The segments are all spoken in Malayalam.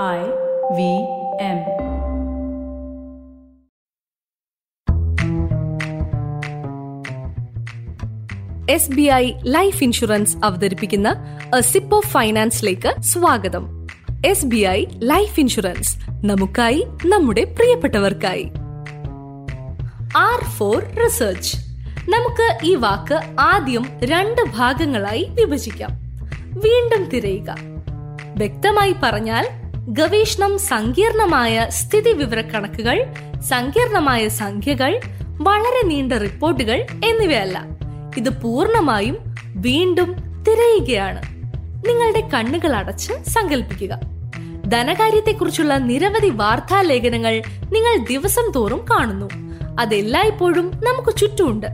I V M. S B I life insurance അവതരിപ്പിക്കുന്ന സിപ്പ് ഓഫ് ഫൈനാൻസിലേക്ക് സ്വാഗതം. S B I life insurance നമുക്കായി നമ്മുടെ പ്രിയപ്പെട്ടവർക്കായി. ആർ ഫോർ റിസർച്ച് നമുക്ക് ഈ വാക്ക് ആദ്യം രണ്ട് ഭാഗങ്ങളായി വിഭജിക്കാം. വീണ്ടും തിരയുക. വ്യക്തമായി പറഞ്ഞാൽ ഗവേഷണം സങ്കീർണമായ സ്ഥിതി വിവരക്കണക്കുകൾ സങ്കീർണമായ സംഖ്യകൾ വളരെ നീണ്ട റിപ്പോർട്ടുകൾ എന്നിവയല്ല. ഇത് പൂർണമായും വീണ്ടും തിരയുകയാണ്. നിങ്ങളുടെ കണ്ണുകൾ അടച്ച് സങ്കല്പിക്കുക ധനകാര്യത്തെക്കുറിച്ചുള്ള നിരവധി വാർത്താ ലേഖനങ്ങൾ നിങ്ങൾ ദിവസം തോറും കാണുന്നു. അതെല്ലായ്പ്പോഴും നമുക്ക് ചുറ്റുമുണ്ട്.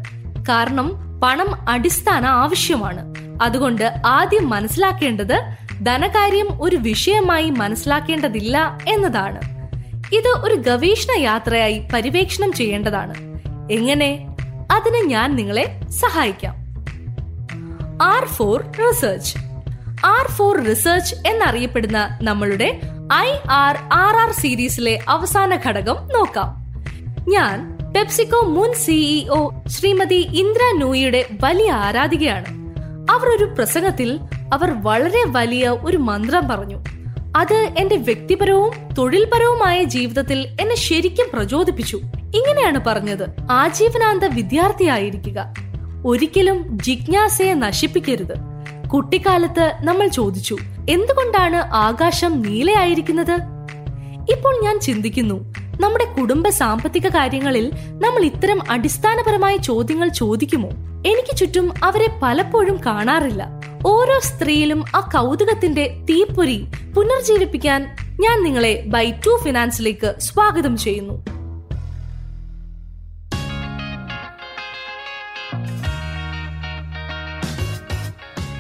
കാരണം പണം അടിസ്ഥാന ആവശ്യമാണ്. അതുകൊണ്ട് ആദ്യം മനസ്സിലാക്കേണ്ടത് ധനകാര്യം ഒരു വിഷയമായി മനസ്സിലാക്കേണ്ടതില്ല എന്നതാണ്. ഇത് ഒരു ഗവേഷണ യാത്രയായി പര്യവേക്ഷണം ചെയ്യേണ്ടതാണ്. എങ്ങനെ? അതിന് ഞാൻ നിങ്ങളെ സഹായിക്കാം. R for research. R for research എന്നറിയപ്പെടുന്ന നമ്മളുടെ ഐ ആർ ആർ ആർ സീരീസിലെ അവസാന ഘടകം നോക്കാം. ഞാൻ പെപ്സിക്കോ മുൻ സിഇഒ ശ്രീമതി ഇന്ദ്ര നൂയിയുടെ വലിയ ആരാധികയാണ്. അവർ ഒരു പ്രസംഗത്തിൽ അവർ വളരെ വലിയ ഒരു മന്ത്രം പറഞ്ഞു. അത് എന്റെ വ്യക്തിപരവും തൊഴിൽപരവുമായ ജീവിതത്തിൽ എന്നെ ശരിക്കും പ്രചോദിപ്പിച്ചു. ഇങ്ങനെയാണ് പറഞ്ഞത്. ആജീവനാന്ത വിദ്യാർത്ഥിയായിരിക്കുക. ഒരിക്കലും ജിജ്ഞാസയെ നശിപ്പിക്കരുത്. കുട്ടിക്കാലത്ത് നമ്മൾ ചോദിച്ചു എന്തുകൊണ്ടാണ് ആകാശം നീലയായിരിക്കുന്നത്? ഇപ്പോൾ ഞാൻ ചിന്തിക്കുന്നു നമ്മുടെ കുടുംബ സാമ്പത്തിക കാര്യങ്ങളിൽ നമ്മൾ ഇത്തരം അടിസ്ഥാനപരമായ ചോദ്യങ്ങൾ ചോദിക്കുമോ? എനിക്ക് ചുറ്റും അവരെ പലപ്പോഴും കാണാറില്ല. ഓരോ സ്ത്രീയിലും ആ കൗതുകത്തിന്റെ തീപ്പൊരി പുനർജീവിപ്പിക്കാൻ ഞാൻ നിങ്ങളെ ബൈ ടു ഫിനാൻസിലേക്ക് സ്വാഗതം ചെയ്യുന്നു.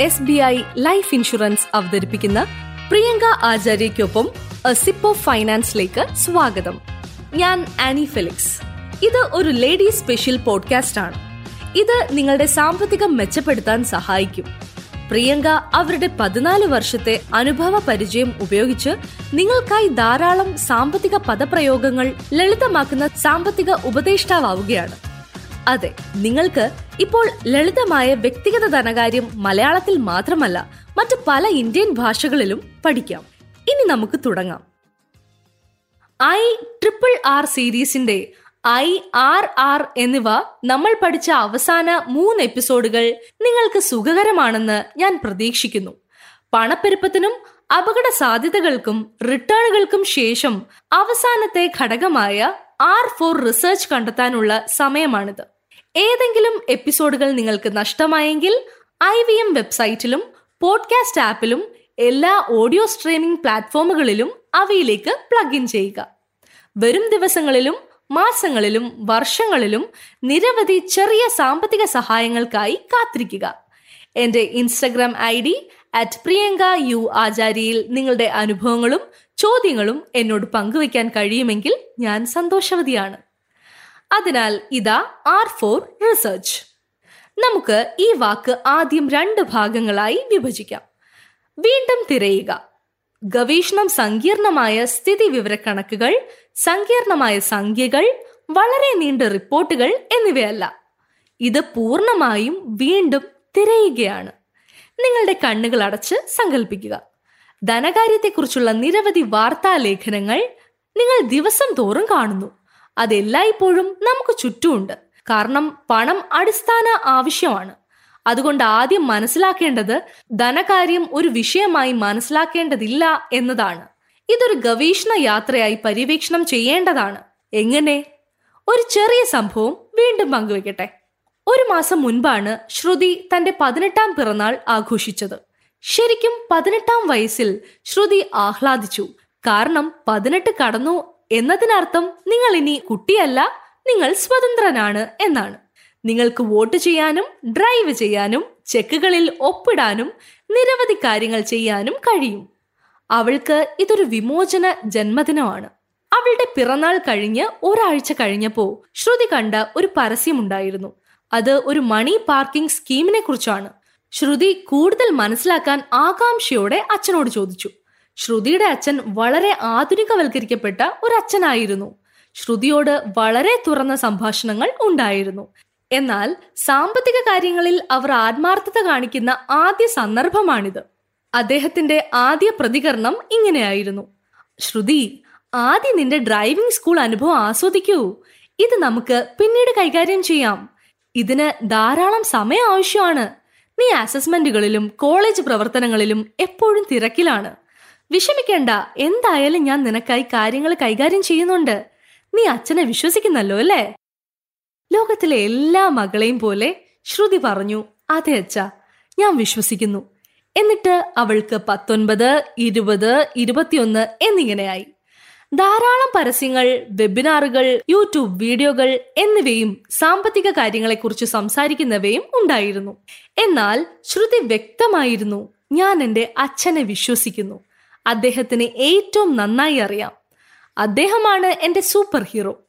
S B I life insurance അവതരിപ്പിക്കുന്ന പ്രിയങ്ക ആചാര്യയ്ക്കൊപ്പം സിപ്പ് ഓഫ് ഫൈനാൻസിലേക്ക് സ്വാഗതം. ഞാൻ ആനി ഫെലിക്സ്. ഇത് ഒരു ലേഡീസ് സ്പെഷ്യൽ പോഡ്കാസ്റ്റ് ആണ് ഇത് നിങ്ങളുടെ സാമ്പത്തികം മെച്ചപ്പെടുത്താൻ സഹായിക്കും. പ്രിയങ്ക അവരുടെ പതിനാല് വർഷത്തെ അനുഭവ പരിചയം ഉപയോഗിച്ച് നിങ്ങൾക്കായി ധാരാളം സാമ്പത്തിക പദപ്രയോഗങ്ങൾ ലളിതമാക്കുന്ന സാമ്പത്തിക ഉപദേഷ്ടാവുകയാണ് അതെ നിങ്ങൾക്ക് ഇപ്പോൾ ലളിതമായ വ്യക്തിഗത ധനകാര്യം മലയാളത്തിൽ മാത്രമല്ല മറ്റ് പല ഇന്ത്യൻ ഭാഷകളിലും പഠിക്കാം. ഇനി നമുക്ക് തുടങ്ങാം. ഐ ട്രിപ്പിൾ ആർ സീരീസിന്റെ ഐ ആർ ആർ എന്നിവ നമ്മൾ പഠിച്ച അവസാന മൂന്ന് എപ്പിസോഡുകൾ നിങ്ങൾക്ക് സുഖകരമാണെന്ന് ഞാൻ പ്രതീക്ഷിക്കുന്നു. പണപ്പെരുപ്പത്തിനും അപകട സാധ്യതകൾക്കും റിട്ടേണുകൾക്കും ശേഷം അവസാനത്തെ ഘടകമായ ആർ ഫോർ റിസർച്ച് കണ്ടെത്താനുള്ള സമയമാണിത്. ഏതെങ്കിലും എപ്പിസോഡുകൾ നിങ്ങൾക്ക് നഷ്ടമായെങ്കിൽ ഐ വി എം വെബ്സൈറ്റിലും പോഡ്കാസ്റ്റ് ആപ്പിലും എല്ലാ ഓഡിയോ സ്ട്രീമിംഗ് പ്ലാറ്റ്ഫോമുകളിലും അവയിലേക്ക് പ്ലഗ് ഇൻ ചെയ്യുക. വരും ദിവസങ്ങളിലും മാസങ്ങളിലും വർഷങ്ങളിലും നിരവധി ചെറിയ സാമ്പത്തിക സഹായങ്ങൾക്കായി കാത്തിരിക്കുക. എന്റെ Instagram I D at Priyanka U ആചാര്യയിൽ നിങ്ങളുടെ അനുഭവങ്ങളും ചോദ്യങ്ങളും എന്നോട് പങ്കുവയ്ക്കാൻ കഴിയുമെങ്കിൽ ഞാൻ സന്തോഷവതിയാണ്. അതിനാൽ ഇതാ ആർ ഫോർ റിസർച്ച് നമുക്ക് ഈ വാക്ക് ആദ്യം രണ്ട് ഭാഗങ്ങളായി വിഭജിക്കാം. വീണ്ടും തിരയുക. ഗവേഷണം സങ്കീർണമായ സ്ഥിതി വിവരക്കണക്കുകൾ സങ്കീർണമായ സംഖ്യകൾ വളരെ നീണ്ട റിപ്പോർട്ടുകൾ എന്നിവയല്ല. ഇത് പൂർണമായും വീണ്ടും തിരയുകയാണ്. നിങ്ങളുടെ കണ്ണുകൾ അടച്ച് സങ്കല്പിക്കുക ധനകാര്യത്തെക്കുറിച്ചുള്ള നിരവധി വാർത്താ ലേഖനങ്ങൾ നിങ്ങൾ ദിവസം തോറും കാണുന്നു. അതെല്ലായ്പ്പോഴും നമുക്ക് ചുറ്റുമുണ്ട്. കാരണം പണം അടിസ്ഥാന ആവശ്യമാണ്. അതുകൊണ്ട് ആദ്യം മനസ്സിലാക്കേണ്ടത് ധനകാര്യം ഒരു വിഷയമായി മനസ്സിലാക്കേണ്ടതില്ല എന്നതാണ്. ഇതൊരു ഗവേഷണ യാത്രയായി പര്യവേക്ഷണം ചെയ്യേണ്ടതാണ്. എങ്ങനെ? ഒരു ചെറിയ സംഭവം വീണ്ടും പങ്കുവെക്കട്ടെ. ഒരു മാസം മുൻപാണ് ശ്രുതി തന്റെ പതിനെട്ടാം പിറന്നാൾ ആഘോഷിച്ചത്. ശരിക്കും പതിനെട്ടാം വയസ്സിൽ ശ്രുതി ആഹ്ലാദിച്ചു. കാരണം പതിനെട്ട് കടന്നു എന്നതിനർത്ഥം നിങ്ങൾ ഇനി കുട്ടിയല്ല നിങ്ങൾ സ്വതന്ത്രനാണ് എന്നാണ്. നിങ്ങൾക്ക് വോട്ട് ചെയ്യാനും ഡ്രൈവ് ചെയ്യാനും ചെക്കുകളിൽ ഒപ്പിടാനും നിരവധി കാര്യങ്ങൾ ചെയ്യാനും കഴിയും. അവൾക്ക് ഇതൊരു വിമോചന ജന്മദിനമാണ്. അവളുടെ പിറന്നാൾ കഴിഞ്ഞ് ഒരാഴ്ച കഴിഞ്ഞപ്പോ ശ്രുതി കണ്ട ഒരു പരസ്യമുണ്ടായിരുന്നു. അത് ഒരു മണി പാർക്കിംഗ് സ്കീമിനെ കുറിച്ചാണ്. ശ്രുതി കൂടുതൽ മനസ്സിലാക്കാൻ ആകാംക്ഷയോടെ അച്ഛനോട് ചോദിച്ചു. ശ്രുതിയുടെ അച്ഛൻ വളരെ ആധുനികവൽക്കരിക്കപ്പെട്ട ഒരു അച്ഛനായിരുന്നു. ശ്രുതിയോട് വളരെ തുറന്ന സംഭാഷണങ്ങൾ ഉണ്ടായിരുന്നു. എന്നാൽ സാമ്പത്തിക കാര്യങ്ങളിൽ അവർ ആത്മാർത്ഥത കാണിക്കുന്ന ആദ്യ സന്ദർഭമാണിത്. അദ്ദേഹത്തിന്റെ ആദ്യ പ്രതികരണം ഇങ്ങനെയായിരുന്നു. ശ്രുതി ആദ്യം നിന്റെ ഡ്രൈവിംഗ് സ്കൂൾ അനുഭവം ആസ്വദിക്കൂ. ഇത് നമുക്ക് പിന്നീട് കൈകാര്യം ചെയ്യാം. ഇതിന് ധാരാളം സമയം ആവശ്യമാണ്. നീ അസസ്മെന്റുകളിലും കോളേജ് പ്രവർത്തനങ്ങളിലും എപ്പോഴും തിരക്കിലാണ്. വിഷമിക്കേണ്ട എന്തായാലും ഞാൻ നിനക്കായി കാര്യങ്ങൾ കൈകാര്യം ചെയ്യുന്നുണ്ട്. നീ അച്ഛനെ വിശ്വസിക്കുന്നല്ലോ അല്ലേ? ലോകത്തിലെ എല്ലാ മകളെയും പോലെ ശ്രുതി പറഞ്ഞു അതെ അച്ഛ ഞാൻ വിശ്വസിക്കുന്നു. എന്നിട്ട് അവൾക്ക് പത്തൊൻപത് ഇരുപത് ഇരുപത്തിയൊന്ന് എന്നിങ്ങനെയായി. ധാരാളം പരസ്യങ്ങൾ വെബിനാറുകൾ യൂട്യൂബ് വീഡിയോകൾ എന്നിവയും സാമ്പത്തിക കാര്യങ്ങളെക്കുറിച്ച് സംസാരിക്കുന്നവയും ഉണ്ടായിരുന്നു. എന്നാൽ ശ്രുതി വ്യക്തമായിരുന്നു ഞാൻ എന്റെ അച്ഛനെ വിശ്വസിക്കുന്നു. അദ്ദേഹത്തിന് ഏറ്റവും നന്നായി അറിയാം. അദ്ദേഹമാണ് എന്റെ സൂപ്പർ ഹീറോ.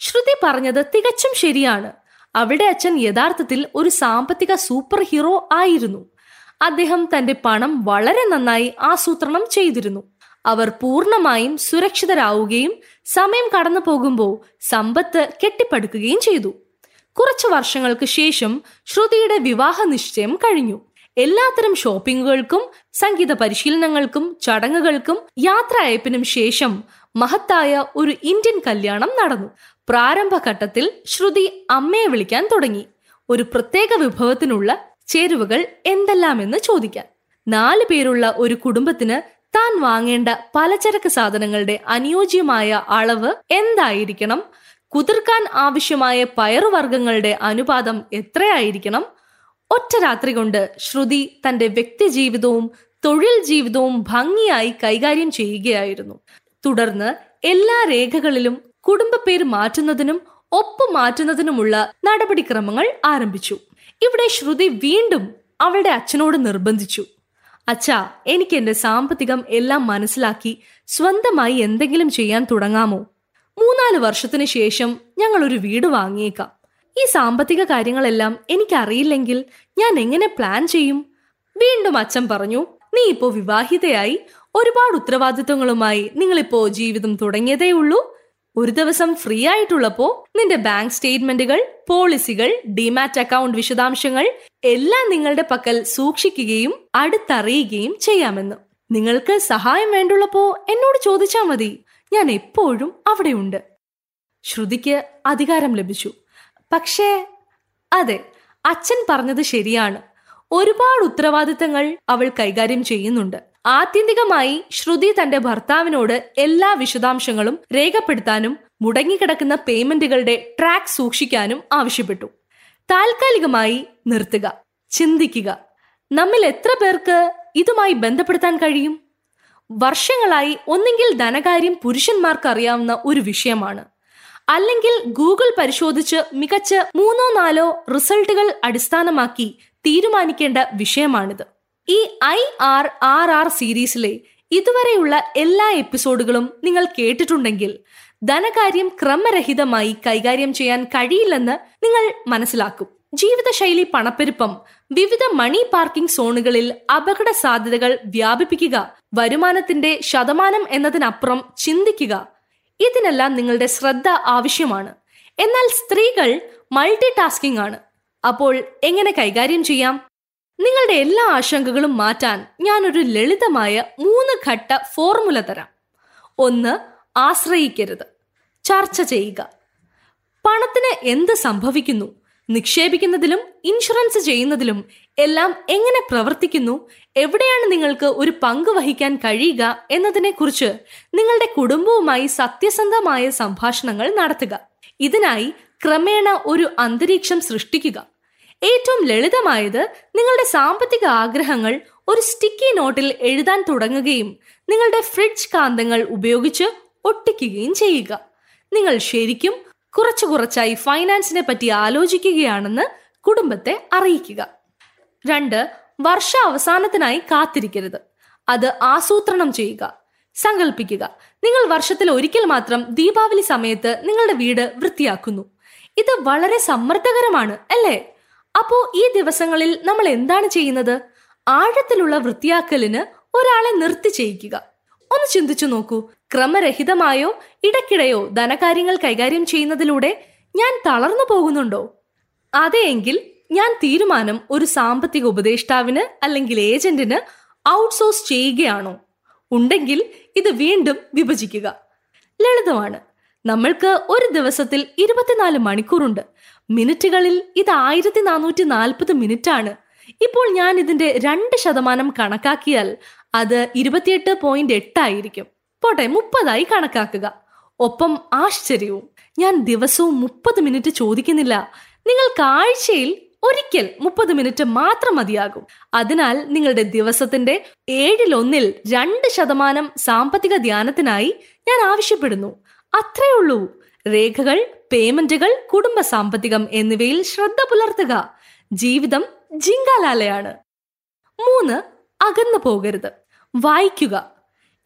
ശ്രുതി പറഞ്ഞത് തികച്ചും ശരിയാണ്. അവിടെ അച്ഛൻ യഥാർത്ഥത്തിൽ ഒരു സാമ്പത്തിക സൂപ്പർ ഹീറോ ആയിരുന്നു. അദ്ദേഹം തന്റെ പണം വളരെ നന്നായി ആസൂത്രണം ചെയ്തിരുന്നു. അവർ പൂർണമായും സുരക്ഷിതരാവുകയും സമയം കടന്നു പോകുമ്പോൾ സമ്പത്ത് കെട്ടിപ്പടുക്കുകയും ചെയ്തു. കുറച്ചു വർഷങ്ങൾക്ക് ശേഷം ശ്രുതിയുടെ വിവാഹ നിശ്ചയം കഴിഞ്ഞു. എല്ലാത്തരം ഷോപ്പിങ്ങുകൾക്കും സംഗീത പരിശീലനങ്ങൾക്കും ചടങ്ങുകൾക്കും യാത്രയയപ്പിനും ശേഷം മഹത്തായ ഒരു ഇന്ത്യൻ കല്യാണം നടന്നു. പ്രാരംഭഘട്ടത്തിൽ ശ്രുതി അമ്മയെ വിളിക്കാൻ തുടങ്ങി. ഒരു പ്രത്യേക വിഭവത്തിനുള്ള ചേരുവകൾ എന്തെല്ലാമെന്ന് ചോദിക്കാൻ. നാല് പേരുള്ള ഒരു കുടുംബത്തിന് താൻ വാങ്ങേണ്ട പലചരക്ക് സാധനങ്ങളുടെ അനുയോജ്യമായ അളവ് എന്തായിരിക്കണം? കുതിർക്കാൻ ആവശ്യമായ പയറുവർഗങ്ങളുടെ അനുപാതം എത്രയായിരിക്കണം? ഒറ്റ രാത്രി കൊണ്ട് ശ്രുതി തന്റെ വ്യക്തി ജീവിതവും തൊഴിൽ ജീവിതവും ഭംഗിയായി കൈകാര്യം ചെയ്യുകയായിരുന്നു. തുടർന്ന് എല്ലാ രേഖകളിലും കുടുംബ പേര് മാറ്റുന്നതിനും ഒപ്പ് മാറ്റുന്നതിനുമുള്ള നടപടിക്രമങ്ങൾ ആരംഭിച്ചു. ഇവിടെ ശ്രുതി വീണ്ടും അവളുടെ അച്ഛനോട് നിർബന്ധിച്ചു. അച്ഛാ എനിക്ക് എന്റെ സാമ്പത്തികം എല്ലാം മനസ്സിലാക്കി സ്വന്തമായി എന്തെങ്കിലും ചെയ്യാൻ തുടങ്ങാമോ? മൂന്നാൽ വർഷത്തിന് ശേഷം ഞങ്ങൾ ഒരു വീട് വാങ്ങിയേക്കാം. ഈ സാമ്പത്തിക കാര്യങ്ങളെല്ലാം എനിക്കറിയില്ലെങ്കിൽ ഞാൻ എങ്ങനെ പ്ലാൻ ചെയ്യും? വീണ്ടും അച്ഛൻ പറഞ്ഞു നീ ഇപ്പോ വിവാഹിതയായി ഒരുപാട് ഉത്തരവാദിത്വങ്ങളുമായി നിങ്ങളിപ്പോ ജീവിതം തുടങ്ങിയതേ ഉള്ളൂ ഒരു ദിവസം ഫ്രീ ആയിട്ടുള്ളപ്പോ നിന്റെ ബാങ്ക് സ്റ്റേറ്റ്മെന്റുകൾ പോളിസികൾ ഡിമാറ്റ് അക്കൗണ്ട് വിശദാംശങ്ങൾ എല്ലാം നിങ്ങളുടെ പക്കൽ സൂക്ഷിക്കുകയും അടുത്തറിയുകയും ചെയ്യാമെന്ന്. നിങ്ങൾക്ക് സഹായം വേണ്ടുള്ളപ്പോ എന്നോട് ചോദിച്ചാൽ മതി. ഞാൻ എപ്പോഴും അവിടെയുണ്ട്. ശ്രുതിക്ക് അധികാരം ലഭിച്ചു. പക്ഷേ അതെ അച്ഛൻ പറഞ്ഞത് ശരിയാണ്. ഒരുപാട് ഉത്തരവാദിത്തങ്ങൾ അവൾ കൈകാര്യം ചെയ്യുന്നുണ്ട്. ആത്യന്തികമായി ശ്രുതി തന്റെ ഭർത്താവിനോട് എല്ലാ വിശദാംശങ്ങളും രേഖപ്പെടുത്താനും മുടങ്ങിക്കിടക്കുന്ന പേയ്മെന്റുകളുടെ ട്രാക്ക് സൂക്ഷിക്കാനും ആവശ്യപ്പെട്ടു. താൽക്കാലികമായി നിർത്തുക. ചിന്തിക്കുക. നമ്മിൽ എത്ര പേർക്ക് ഇതുമായി ബന്ധപ്പെടുത്താൻ കഴിയും? വർഷങ്ങളായി ഒന്നെങ്കിൽ ധനകാര്യം പുരുഷന്മാർക്ക് അറിയാവുന്ന ഒരു വിഷയമാണ്. അല്ലെങ്കിൽ ഗൂഗിൾ പരിശോധിച്ച് മികച്ച മൂന്നോ നാലോ റിസൾട്ടുകൾ അടിസ്ഥാനമാക്കി തീരുമാനിക്കേണ്ട വിഷയമാണിത്. ഈ ഐ ആർ ആർ ആർ സീരീസിലെ ഇതുവരെയുള്ള എല്ലാ എപ്പിസോഡുകളും നിങ്ങൾ കേട്ടിട്ടുണ്ടെങ്കിൽ ധനകാര്യം ക്രമരഹിതമായി കൈകാര്യം ചെയ്യാൻ കഴിയില്ലെന്ന് നിങ്ങൾ മനസ്സിലാക്കും. ജീവിതശൈലി പണപ്പെരുപ്പം വിവിധ മണി പാർക്കിംഗ് സോണുകളിൽ അപകട സാധ്യതകൾ വ്യാപിപ്പിക്കുക വരുമാനത്തിന്റെ ശതമാനം എന്നതിനപ്പുറം ചിന്തിക്കുക ഇതിനെല്ലാം നിങ്ങളുടെ ശ്രദ്ധ ആവശ്യമാണ്. എന്നാൽ സ്ത്രീകൾ മൾട്ടി ടാസ്കിംഗ് ആണ്. അപ്പോൾ എങ്ങനെ കൈകാര്യം ചെയ്യാം? നിങ്ങളുടെ എല്ലാ ആശങ്കകളും മാറ്റാൻ ഞാനൊരു ലളിതമായ മൂന്ന് ഘട്ട ഫോർമുല തരാം. ഒന്ന് ആശ്രയിക്കരുത്. ചർച്ച ചെയ്യുക. പണത്തിന് എന്ത് സംഭവിക്കുന്നു? നിക്ഷേപിക്കുന്നതിലും ഇൻഷുറൻസ് ചെയ്യുന്നതിലും എല്ലാം എങ്ങനെ പ്രവർത്തിക്കുന്നു? എവിടെയാണ് നിങ്ങൾക്ക് ഒരു പങ്ക് വഹിക്കാൻ കഴിയുക എന്നതിനെക്കുറിച്ച് നിങ്ങളുടെ കുടുംബവുമായി സത്യസന്ധമായ സംഭാഷണങ്ങൾ നടത്തുക. ഇതിനായി ക്രമേണ ഒരു അന്തരീക്ഷം സൃഷ്ടിക്കുക. ഏറ്റവും ലളിതമായത് നിങ്ങളുടെ സാമ്പത്തിക ആഗ്രഹങ്ങൾ ഒരു സ്റ്റിക്കി നോട്ടിൽ എഴുതാൻ തുടങ്ങുകയും നിങ്ങളുടെ ഫ്രിഡ്ജ് കാന്തങ്ങൾ ഉപയോഗിച്ച് ഒട്ടിക്കുകയും ചെയ്യുക. നിങ്ങൾ ശരിക്കും കുറച്ചു കുറച്ചായി ഫൈനാൻസിനെ പറ്റി ആലോചിക്കുകയാണെന്ന് കുടുംബത്തെ അറിയിക്കുക. രണ്ട് വർഷ അവസാനത്തിനായി കാത്തിരിക്കരുത്. അത് ആസൂത്രണം ചെയ്യുക. സങ്കല്പിക്കുക നിങ്ങൾ വർഷത്തിൽ ഒരിക്കൽ മാത്രം ദീപാവലി സമയത്ത് നിങ്ങളുടെ വീട് വൃത്തിയാക്കുന്നു. ഇത് വളരെ സമ്മർദ്ദകരമാണ് അല്ലേ? അപ്പോ ഈ ദിവസങ്ങളിൽ നമ്മൾ എന്താണ് ചെയ്യുന്നത്? ആഴത്തിലുള്ള വൃത്തിയാക്കലിന് ഒരാളെ നിർത്തി ചെയ്യിക്കുക. ഒന്ന് ചിന്തിച്ചു നോക്കൂ. ക്രമരഹിതമായോ ഇടയ്ക്കിടെയോ ധനകാര്യങ്ങൾ കൈകാര്യം ചെയ്യുന്നതിലൂടെ ഞാൻ തളർന്നു പോകുന്നുണ്ടോ? അതെയെങ്കിൽ ഞാൻ തീരുമാനം ഒരു സാമ്പത്തിക ഉപദേഷ്ടാവിന് അല്ലെങ്കിൽ ഏജന്റിന് ഔട്ട്സോഴ്സ് ചെയ്യുകയാണോ? ഉണ്ടെങ്കിൽ ഇത് വീണ്ടും വിഭജിക്കുക. ലളിതമാണ്. നമ്മൾക്ക് ഒരു ദിവസത്തിൽ ഇരുപത്തിനാല് മണിക്കൂറുണ്ട്. മിനിറ്റുകളിൽ ഇത് ആയിരത്തി നാനൂറ്റി നാൽപ്പത് മിനിറ്റ് ആണ് ഇപ്പോൾ ഞാൻ ഇതിന്റെ രണ്ട് ശതമാനം കണക്കാക്കിയാൽ അത് ഇരുപത്തിയെട്ട് പോയിന്റ് എട്ടായിരിക്കും പോട്ടെ മുപ്പതായി കണക്കാക്കുക. ഒപ്പം ആശ്ചര്യവും. ഞാൻ ദിവസവും മുപ്പത് മിനിറ്റ് ചോദിക്കുന്നില്ല. നിങ്ങൾ കാഴ്ചയിൽ ഒരിക്കൽ മുപ്പത് മിനിറ്റ് മാത്രം മതിയാകും. അതിനാൽ നിങ്ങളുടെ ദിവസത്തിന്റെ ഏഴിലൊന്നിൽ രണ്ട് ശതമാനം സാമ്പത്തിക ധ്യാനത്തിനായി ഞാൻ ആവശ്യപ്പെടുന്നു. അത്രേ ഉള്ളൂ. രേഖകൾ പേയ്മെന്റുകൾ കുടുംബ സാമ്പത്തികം എന്നിവയിൽ ശ്രദ്ധ പുലർത്തുക. ജീവിതം ജിങ്കാലാലയാണ്. മൂന്ന് അകന്നു പോകരുത്. വായിക്കുക.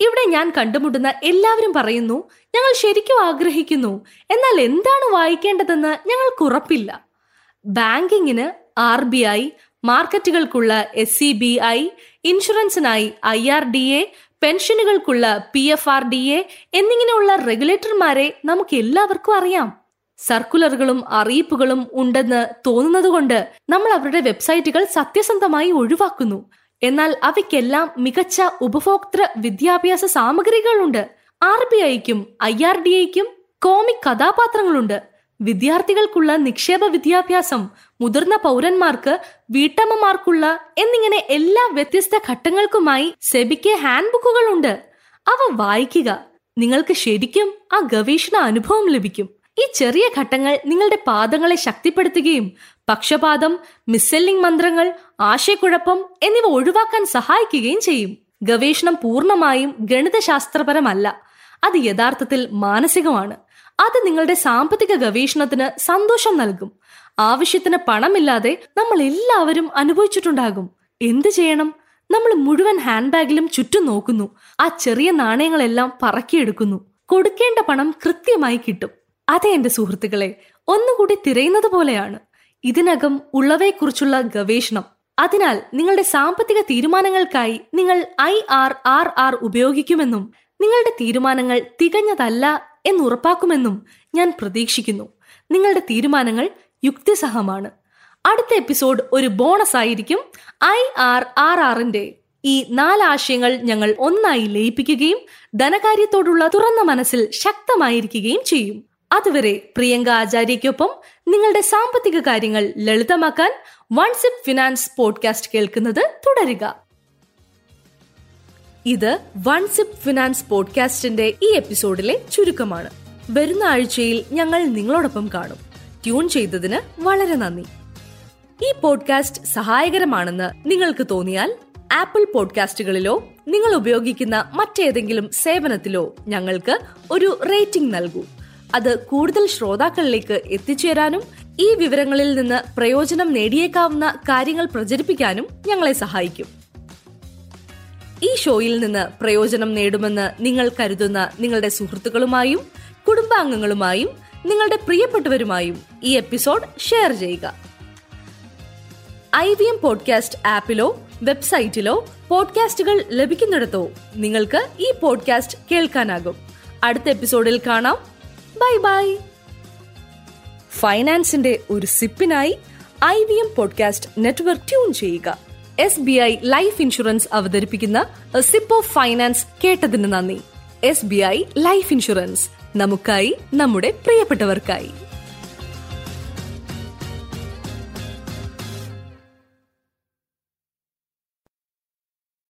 ഇവിടെ ഞാൻ കണ്ടുമുട്ടുന്ന എല്ലാവരും പറയുന്നു ഞങ്ങൾ ശരിക്കും ആഗ്രഹിക്കുന്നു. എന്നാൽ എന്താണ് വായിക്കേണ്ടതെന്ന് ഞങ്ങൾക്ക് ഉറപ്പില്ല. ബാങ്കിങ്ങിന് ആർ ബി ഐ മാർക്കറ്റുകൾക്കുള്ള എസ് സി ബി ഐ ഇൻഷുറൻസിനായി I R D A പെൻഷനുകൾക്കുള്ള P F R D A എന്നിങ്ങനെയുള്ള റെഗുലേറ്റർമാരെ നമുക്ക് എല്ലാവർക്കും അറിയാം. സർക്കുലറുകളും അറിയിപ്പുകളും ഉണ്ടെന്ന് തോന്നുന്നതുകൊണ്ട് നമ്മൾ അവരുടെ വെബ്സൈറ്റുകൾ സത്യസന്ധമായി ഒഴിവാക്കുന്നു. എന്നാൽ അവയ്ക്കെല്ലാം മികച്ച ഉപഭോക്തൃ വിദ്യാഭ്യാസ സാമഗ്രികളുണ്ട്. ആർ ബി ഐക്കും ഐ ആർ ഡി ഐക്കും കോമിക് കഥാപാത്രങ്ങളുണ്ട്. വിദ്യാർത്ഥികൾക്കുള്ള നിക്ഷേപ വിദ്യാഭ്യാസം മുതിർന്ന പൗരന്മാർക്ക് വീട്ടമ്മമാർക്കുള്ള എന്നിങ്ങനെ എല്ലാ വ്യത്യസ്ത ഘട്ടങ്ങൾക്കുമായി സെബിക്ക് ഹാൻഡ് ബുക്കുകളുണ്ട് അവ വായിക്കുക. നിങ്ങൾക്ക് ശരിക്കും ആ ഗവേഷണ അനുഭവം ലഭിക്കും. ഈ ചെറിയ ഘട്ടങ്ങൾ നിങ്ങളുടെ പാദങ്ങളെ ശക്തിപ്പെടുത്തുകയും പക്ഷപാതം മിസ്സെല്ലിംഗ് മന്ത്രങ്ങൾ ആശയക്കുഴപ്പം എന്നിവ ഒഴിവാക്കാൻ സഹായിക്കുകയും ചെയ്യും. ഗവേഷണം പൂർണമായും ഗണിതശാസ്ത്രപരമല്ല. അത് യഥാർത്ഥത്തിൽ മാനസികമാണ്. അത് നിങ്ങളുടെ സാമ്പത്തിക ഗവേഷണത്തിന് സന്തോഷം നൽകും. ആവശ്യത്തിന് പണമില്ലാതെ നമ്മൾ എല്ലാവരും അനുഭവിച്ചിട്ടുണ്ടാകും. എന്ത് ചെയ്യണം? നമ്മൾ മുഴുവൻ ഹാൻഡ് ബാഗിലും ചുറ്റും നോക്കുന്നു. ആ ചെറിയ നാണയങ്ങളെല്ലാം പറക്കിയെടുക്കുന്നു. കൊടുക്കേണ്ട പണം കൃത്യമായി കിട്ടും. അതെ എന്റെ സുഹൃത്തുക്കളെ ഒന്നുകൂടി തിരയുന്നത് പോലെയാണ്. ഇതിനകം ഉള്ളവയെക്കുറിച്ചുള്ള ഗവേഷണം. അതിനാൽ നിങ്ങളുടെ സാമ്പത്തിക തീരുമാനങ്ങൾക്കായി നിങ്ങൾ ഐ ആർ ആർ ആർ ഉപയോഗിക്കുമെന്നും നിങ്ങളുടെ തീരുമാനങ്ങൾ തികഞ്ഞതല്ല എന്നുറപ്പാക്കുമെന്നും ഞാൻ പ്രതീക്ഷിക്കുന്നു. നിങ്ങളുടെ തീരുമാനങ്ങൾ യുക്തിസഹമാണ്. അടുത്ത എപ്പിസോഡ് ഒരു ബോണസ് ആയിരിക്കും. ഐ ആർ ആർ ആറിന്റെ ഈ നാല് ആശയങ്ങൾ ഞങ്ങൾ ഒന്നായി ലയിപ്പിക്കുകയും ധനകാര്യത്തോടുള്ള തുറന്ന മനസ്സിൽ ശക്തമായിരിക്കുകയും ചെയ്യും. അതുവരെ പ്രിയങ്ക ആചാര്യയ്ക്കൊപ്പം നിങ്ങളുടെ സാമ്പത്തിക കാര്യങ്ങൾ ലളിതമാക്കാൻ വൺസിപ്പ് ഫിനാൻസ് പോഡ്കാസ്റ്റ് കേൾക്കുന്നത് തുടരുക. ഇത് വൺസിപ്പ് ഫിനാൻസ് പോഡ്കാസ്റ്റിന്റെ ഈ എപ്പിസോഡിലെ ചുരുക്കമാണ്. വരുന്ന ആഴ്ചയിൽ ഞങ്ങൾ നിങ്ങളോടൊപ്പം കാണും. ട്യൂൺ ചെയ്തതിന് വളരെ നന്ദി. ഈ പോഡ്കാസ്റ്റ് സഹായകരമാണെന്ന് നിങ്ങൾക്ക് തോന്നിയാൽ ആപ്പിൾ പോഡ്കാസ്റ്റുകളിലോ നിങ്ങൾ ഉപയോഗിക്കുന്ന മറ്റേതെങ്കിലും സേവനത്തിലോ ഞങ്ങൾക്ക് ഒരു റേറ്റിംഗ് നൽകൂ. അത് കൂടുതൽ ശ്രോതാക്കളിലേക്ക് എത്തിച്ചേരാനും ഈ വിവരങ്ങളിൽ നിന്ന് പ്രയോജനം നേടിയേക്കാവുന്ന കാര്യങ്ങൾ പ്രചരിപ്പിക്കാനും ഞങ്ങളെ സഹായിക്കും. ഈ ഷോയിൽ നിന്ന് പ്രയോജനം നേടുമെന്ന് നിങ്ങൾ കരുതുന്ന നിങ്ങളുടെ സുഹൃത്തുക്കളുമായും കുടുംബാംഗങ്ങളുമായും നിങ്ങളുടെ പ്രിയപ്പെട്ടവരുമായും ഈ എപ്പിസോഡ് ഷെയർ ചെയ്യുക. ഐ വി എം പോഡ്കാസ്റ്റ് ആപ്പിലോ വെബ്സൈറ്റിലോ പോഡ്കാസ്റ്റുകൾ ലഭിക്കുന്നിടത്തോ നിങ്ങൾക്ക് ഈ പോഡ്കാസ്റ്റ് കേൾക്കാനാകും. അടുത്ത എപ്പിസോഡിൽ കാണാം. Bye bye. ഫൈനാൻസിന്റെ ഒരു സിപ്പിനായി I V M podcast network tune ചെയ്യുക. S B I life insurance അവതരിപ്പിക്കുന്ന സിപ്പ് ഓഫ് ഫൈനാൻസ് കേട്ടതിന് നന്ദി. S B I life insurance നമുക്കായി നമ്മുടെ പ്രിയപ്പെട്ടവർക്കായി.